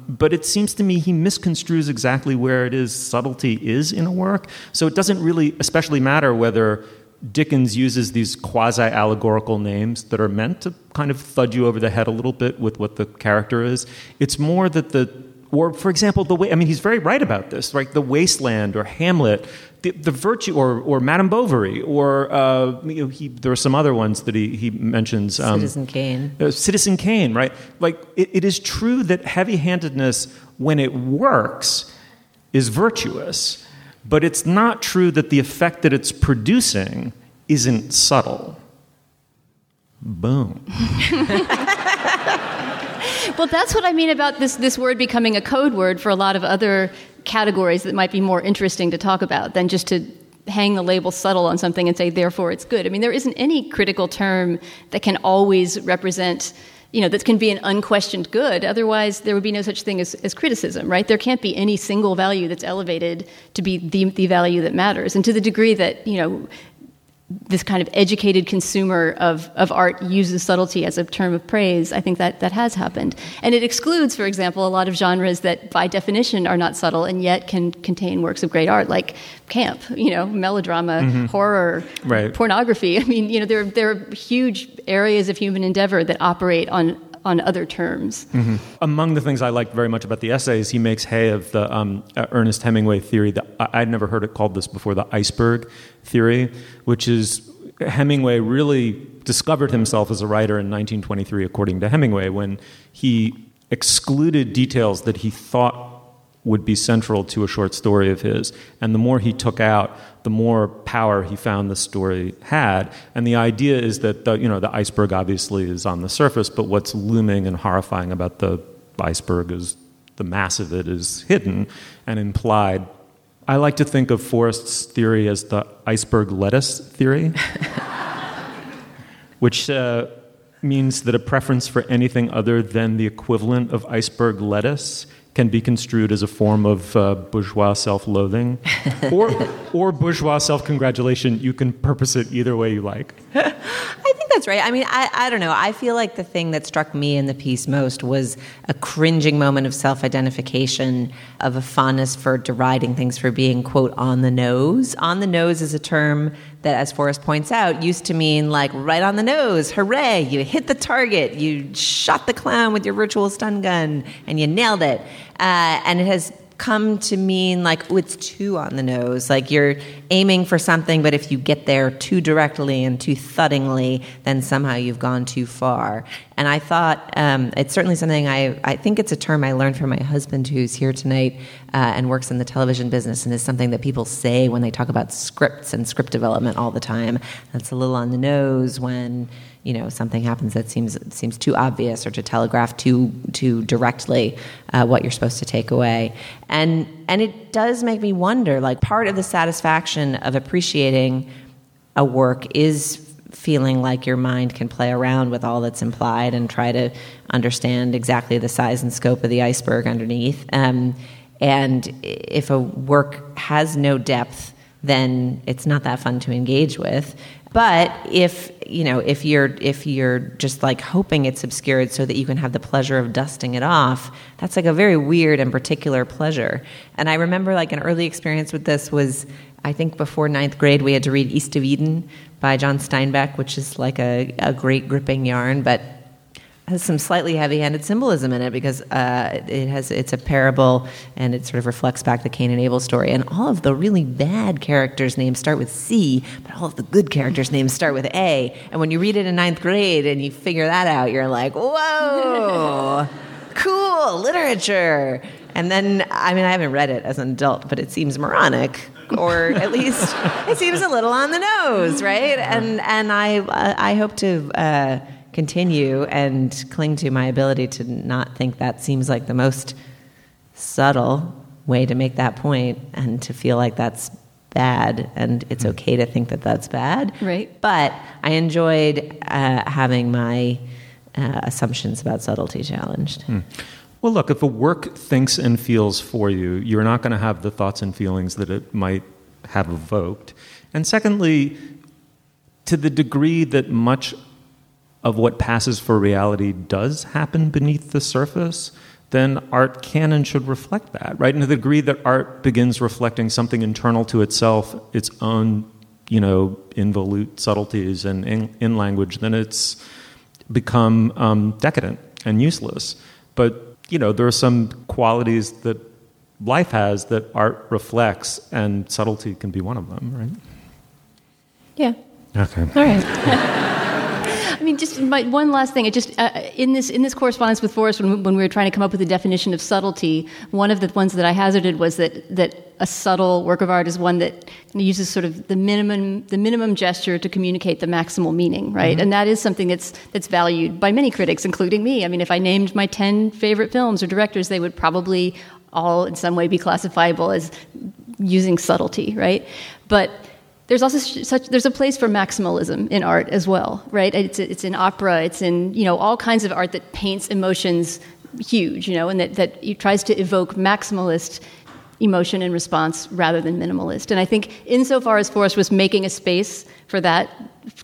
But it seems to me he misconstrues exactly where it is subtlety is in a work. So it doesn't really especially matter whether Dickens uses these quasi allegorical names that are meant to kind of thud you over the head a little bit with what the character is. It's more that the or, for example, the way, I mean, he's very right about this, right? The Wasteland or Hamlet, the, the virtue, or, or Madame Bovary, or uh, you know, he, there are some other ones that he, he mentions. um, Citizen Kane. uh, Citizen Kane, right? Like, it, it is true that heavy handedness, when it works, is virtuous, but it's not true that the effect that it's producing isn't subtle. Boom. Well, that's what I mean about this, this word becoming a code word for a lot of other categories that might be more interesting to talk about than just to hang the label subtle on something and say, therefore it's good. I mean, there isn't any critical term that can always represent you know, that can be an unquestioned good. Otherwise, there would be no such thing as, as criticism, right? There can't be any single value that's elevated to be the, the value that matters. And to the degree that, you know, this kind of educated consumer of, of art uses subtlety as a term of praise, I think that that has happened. And it excludes, for example, a lot of genres that by definition are not subtle and yet can contain works of great art, like camp, you know, melodrama, Mhm. horror, Right. pornography. I mean, you know, there, there are huge areas of human endeavor that operate on, on other terms. Mhm. Among the things I liked very much about the essay is he makes hay of the um, uh, Ernest Hemingway theory. That I- I'd never heard it called this before, the iceberg theory, which is Hemingway really discovered himself as a writer in 1923, according to Hemingway, when he excluded details that he thought would be central to a short story of his. And the more he took out, the more power he found the story had. And the idea is that the, you know, the iceberg obviously is on the surface, but what's looming and horrifying about the iceberg is the mass of it is hidden and implied. I like to think of Forrest's theory as the iceberg lettuce theory, which uh, means that a preference for anything other than the equivalent of iceberg lettuce can be construed as a form of uh, bourgeois self-loathing or, or bourgeois self-congratulation. You can purpose it either way you like. I think that's right. I mean, I, I don't know. I feel like the thing that struck me in the piece most was a cringing moment of self identification, of a fondness for deriding things for being, quote, on the nose. On the nose is a term that, as Forrest points out, used to mean like right on the nose, hooray, you hit the target, you shot the clown with your virtual stun gun, and you nailed it. Uh, and it has come to mean like oh, it's too on the nose. Like you're aiming for something but if you get there too directly and too thuddingly then somehow you've gone too far. And i thought um, it's certainly something I, I think it's a term i learned from my husband who's here tonight uh, and works in the television business and is something that people say when they talk about scripts and script development all the time. That's a little on the nose when you know something happens that seems seems too obvious or to telegraph too too directly uh, what you're supposed to take away. And and it does make me wonder like part of the satisfaction of appreciating a work is feeling like your mind can play around with all that's implied and try to understand exactly the size and scope of the iceberg underneath. Um, and if a work has no depth then it's not that fun to engage with but if you know if you're if you're just like hoping it's obscured so that you can have the pleasure of dusting it off that's like a very weird and particular pleasure. And i remember like an early experience with this was i think before ninth grade we had to read east of eden by john steinbeck which is like a, a great gripping yarn but has some slightly heavy-handed symbolism in it because uh, it has it's a parable and it sort of reflects back the Cain and Abel story. And all of the really bad characters' names start with C, but all of the good characters' names start with A. And when you read it in ninth grade and you figure that out, you're like, whoa, cool literature. And then, I mean, I haven't read it as an adult, but it seems moronic. or at least it seems a little on the nose, right? And and I uh, I hope to uh, continue and cling to my ability to not think that seems like the most subtle way to make that point and to feel like that's bad and it's okay to think that that's bad. Right. But I enjoyed uh, having my uh, assumptions about subtlety challenged. Hmm. Well, look, if a work thinks and feels for you, you're not going to have the thoughts and feelings that it might have evoked. And secondly, to the degree that much of what passes for reality does happen beneath the surface, then art can and should reflect that, right? And to the degree that art begins reflecting something internal to itself, its own, you know, involute subtleties and in, in language, then it's become um, decadent and useless. But you know, there are some qualities that life has that art reflects, and subtlety can be one of them, right? Yeah. Okay. All right. I mean, just my, one last thing. It just uh, in this in this correspondence with Forrest, when, when we were trying to come up with a definition of subtlety, one of the ones that I hazarded was that that a subtle work of art is one that uses sort of the minimum the minimum gesture to communicate the maximal meaning, right? Mm-hmm. And that is something that's that's valued by many critics, including me. I mean, if I named my ten favorite films or directors, they would probably all in some way be classifiable as using subtlety, right? But there's also such there's a place for maximalism in art as well, right? It's it's in opera, it's in you know all kinds of art that paints emotions huge, you know, and that that tries to evoke maximalist emotion and response rather than minimalist. And I think insofar as Forrest was making a space for that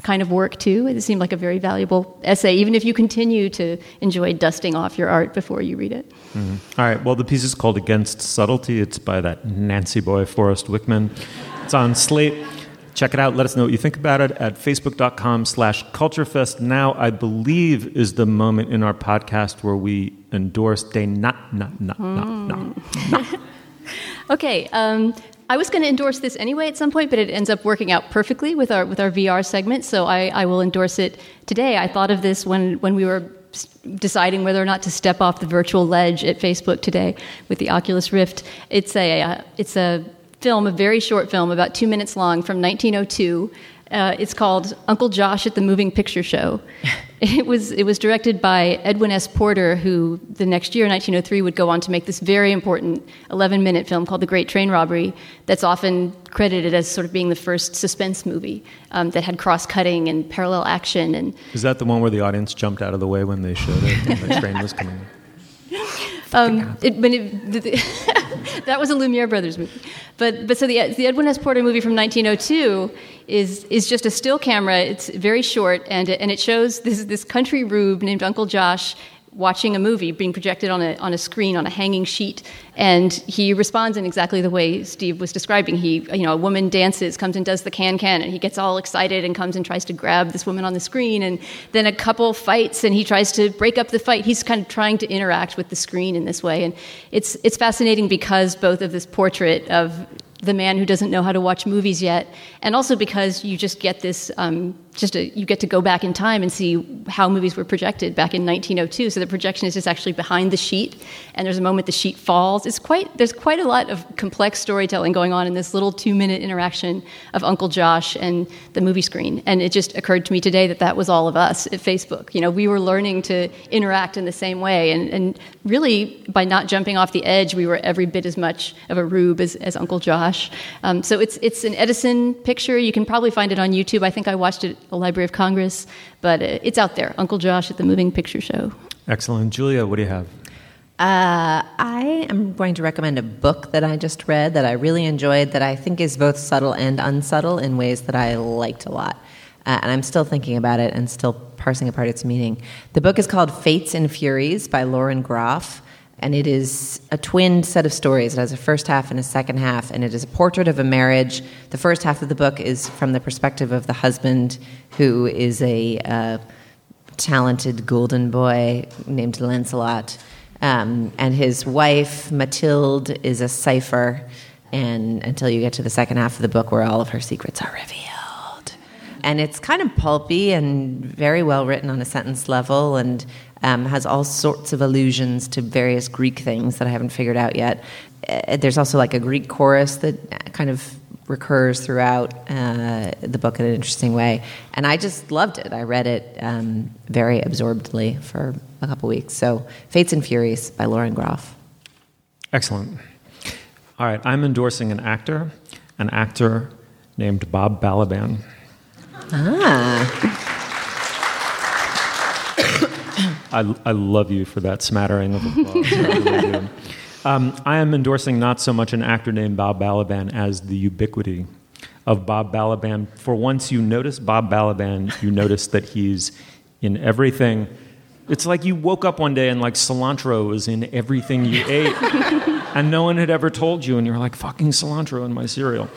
kind of work too, it seemed like a very valuable essay, even if you continue to enjoy dusting off your art before you read it. Mm-hmm. All right. Well, the piece is called Against Subtlety. It's by that Nancy boy, Forrest Wickman. It's on Slate. Check it out. Let us know what you think about it at facebook.com slash culturefest. Now, I believe, is the moment in our podcast where we endorse Day Not, Not, Not, Not, Not, Not. Okay. Um, I was going to endorse this anyway at some point, but it ends up working out perfectly with our with our VR segment. So I, I will endorse it today. I thought of this when when we were deciding whether or not to step off the virtual ledge at Facebook today with the Oculus Rift. It's a uh, it's a film, a very short film, about two minutes long, from 1902. Uh, it's called Uncle Josh at the Moving Picture Show. It was, it was directed by Edwin S. Porter, who the next year, 1903, would go on to make this very important 11 minute film called The Great Train Robbery, that's often credited as sort of being the first suspense movie um, that had cross cutting and parallel action. And Is that the one where the audience jumped out of the way when they showed it the train was coming? Um, it, but it, the, the, that was a Lumiere Brothers movie. But, but so the, the Edwin S. Porter movie from 1902 is, is just a still camera. It's very short, and, and it shows this, this country rube named Uncle Josh watching a movie being projected on a, on a screen on a hanging sheet and he responds in exactly the way steve was describing. He you know a woman dances comes and does the can can and he gets all excited and comes and tries to grab this woman on the screen and then a couple fights and he tries to break up the fight. He's kind of trying to interact with the screen in this way and it's it's fascinating because both of this portrait of the man who doesn't know how to watch movies yet, and also because you just get this, um, just a, you get to go back in time and see how movies were projected back in 1902. So the projection is just actually behind the sheet, and there's a moment the sheet falls. It's quite there's quite a lot of complex storytelling going on in this little two minute interaction of Uncle Josh and the movie screen. And it just occurred to me today that that was all of us at Facebook. You know, we were learning to interact in the same way, and, and really by not jumping off the edge, we were every bit as much of a rube as, as Uncle Josh. Um, so it's it's an Edison picture. You can probably find it on YouTube. I think I watched it at the Library of Congress, but uh, it's out there. Uncle Josh at the Moving Picture Show. Excellent, Julia. What do you have? Uh, I am going to recommend a book that I just read that I really enjoyed, that I think is both subtle and unsubtle in ways that I liked a lot. Uh, and I'm still thinking about it and still parsing apart its meaning. The book is called Fates and Furies by Lauren Groff and it is a twin set of stories. It has a first half and a second half, and it is a portrait of a marriage. The first half of the book is from the perspective of the husband, who is a uh, talented golden boy named Lancelot, um, and his wife Mathilde is a cipher. And until you get to the second half of the book, where all of her secrets are revealed, and it's kind of pulpy and very well written on a sentence level, and um, has all sorts of allusions to various Greek things that I haven't figured out yet. Uh, there's also like a Greek chorus that kind of recurs throughout uh, the book in an interesting way. And I just loved it. I read it um, very absorbedly for a couple weeks. So, Fates and Furies by Lauren Groff. Excellent. All right, I'm endorsing an actor, an actor named Bob Balaban. Ah. I, I love you for that smattering of applause. I, um, I am endorsing not so much an actor named Bob Balaban as the ubiquity of Bob Balaban. For once you notice Bob Balaban, you notice that he's in everything. It's like you woke up one day and like cilantro was in everything you ate, and no one had ever told you, and you're like, fucking cilantro in my cereal.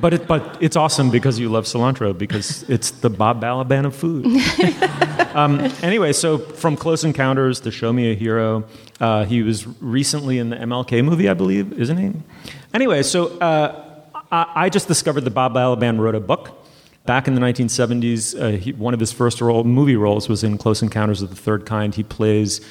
But, it, but it's awesome because you love cilantro because it's the Bob Balaban of food. um, anyway, so from Close Encounters to Show Me a Hero, uh, he was recently in the MLK movie, I believe, isn't he? Anyway, so uh, I, I, just discovered that Bob Balaban wrote a book. Back in the 1970s, uh, he, one of his first role, movie roles was in Close Encounters of the Third Kind. He plays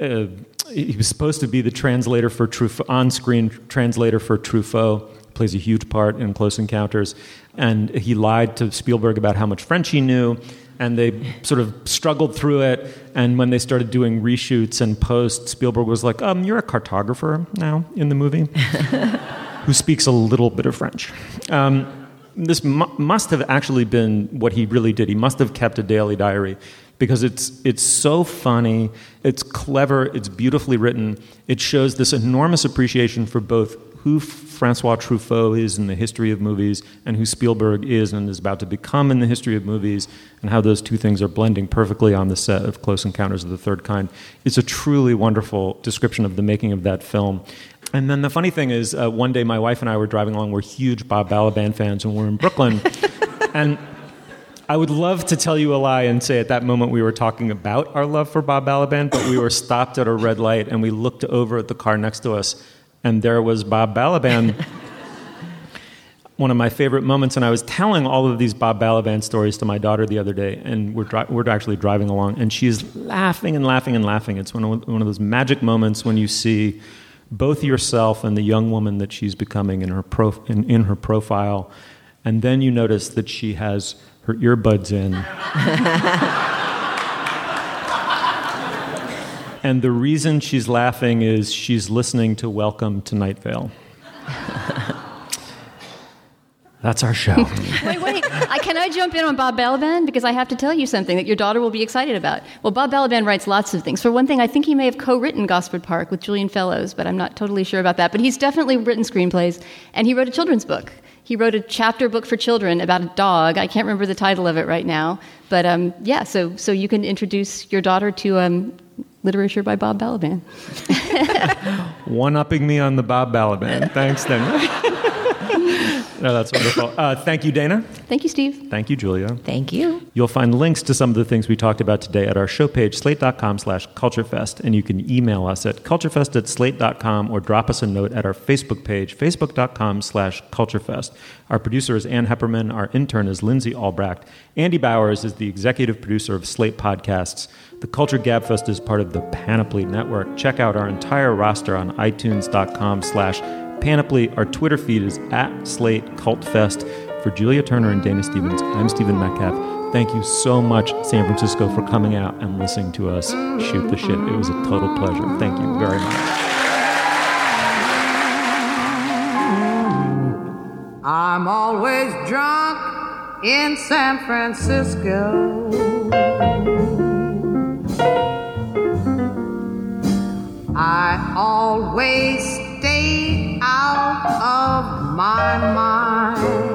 uh, he was supposed to be the translator for Truffaut, on-screen translator for Truffaut plays a huge part in Close Encounters. And he lied to Spielberg about how much French he knew. And they sort of struggled through it. And when they started doing reshoots and post, Spielberg was like, um, You're a cartographer now in the movie who speaks a little bit of French. Um, this mu- must have actually been what he really did. He must have kept a daily diary because it's it's so funny, it's clever, it's beautifully written. It shows this enormous appreciation for both who Francois Truffaut is in the history of movies and who Spielberg is and is about to become in the history of movies, and how those two things are blending perfectly on the set of Close Encounters of the Third Kind. It's a truly wonderful description of the making of that film. And then the funny thing is, uh, one day my wife and I were driving along. We're huge Bob Balaban fans, and we're in Brooklyn. and I would love to tell you a lie and say at that moment we were talking about our love for Bob Balaban, but we were stopped at a red light and we looked over at the car next to us and there was Bob Balaban. One of my favorite moments, and I was telling all of these Bob Balaban stories to my daughter the other day, and we're, dri- we're actually driving along, and she's laughing and laughing and laughing. It's one of, one of those magic moments when you see both yourself and the young woman that she's becoming in her, prof- in, in her profile, and then you notice that she has her earbuds in. And the reason she's laughing is she's listening to Welcome to Night Vale. That's our show. wait, wait. I, can I jump in on Bob Balaban? Because I have to tell you something that your daughter will be excited about. Well, Bob Balaban writes lots of things. For one thing, I think he may have co written Gosford Park with Julian Fellowes, but I'm not totally sure about that. But he's definitely written screenplays, and he wrote a children's book. He wrote a chapter book for children about a dog. I can't remember the title of it right now. But um, yeah, so, so you can introduce your daughter to um, literature by Bob Balaban. One upping me on the Bob Balaban. Thanks, then. No, that's wonderful. Uh, thank you, Dana. Thank you, Steve. Thank you, Julia. Thank you. You'll find links to some of the things we talked about today at our show page, slate.com slash culturefest, and you can email us at culturefest at slate.com or drop us a note at our Facebook page, facebook.com slash culturefest. Our producer is Ann Hepperman. Our intern is Lindsay Albrecht. Andy Bowers is the executive producer of Slate Podcasts. The Culture Gabfest is part of the Panoply Network. Check out our entire roster on itunes.com slash Panoply. Our Twitter feed is at Slate Cult Fest. For Julia Turner and Dana Stevens, I'm Stephen Metcalf. Thank you so much, San Francisco, for coming out and listening to us shoot the shit. It was a total pleasure. Thank you very much. I'm always drunk in San Francisco. I always out of my mind.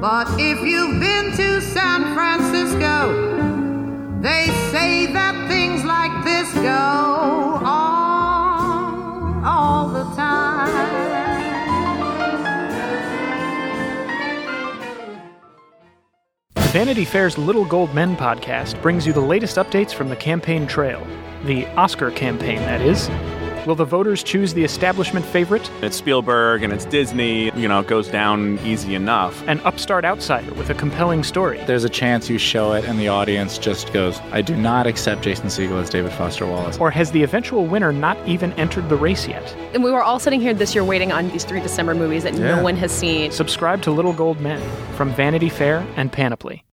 But if you've been to San Francisco, they say that things like this go on Vanity Fair's Little Gold Men podcast brings you the latest updates from the campaign trail. The Oscar campaign, that is. Will the voters choose the establishment favorite? It's Spielberg and it's Disney. You know, it goes down easy enough. An upstart outsider with a compelling story. There's a chance you show it and the audience just goes, I do not accept Jason Segel as David Foster Wallace. Or has the eventual winner not even entered the race yet? And we were all sitting here this year waiting on these three December movies that Yeah. no one has seen. Subscribe to Little Gold Men from Vanity Fair and Panoply.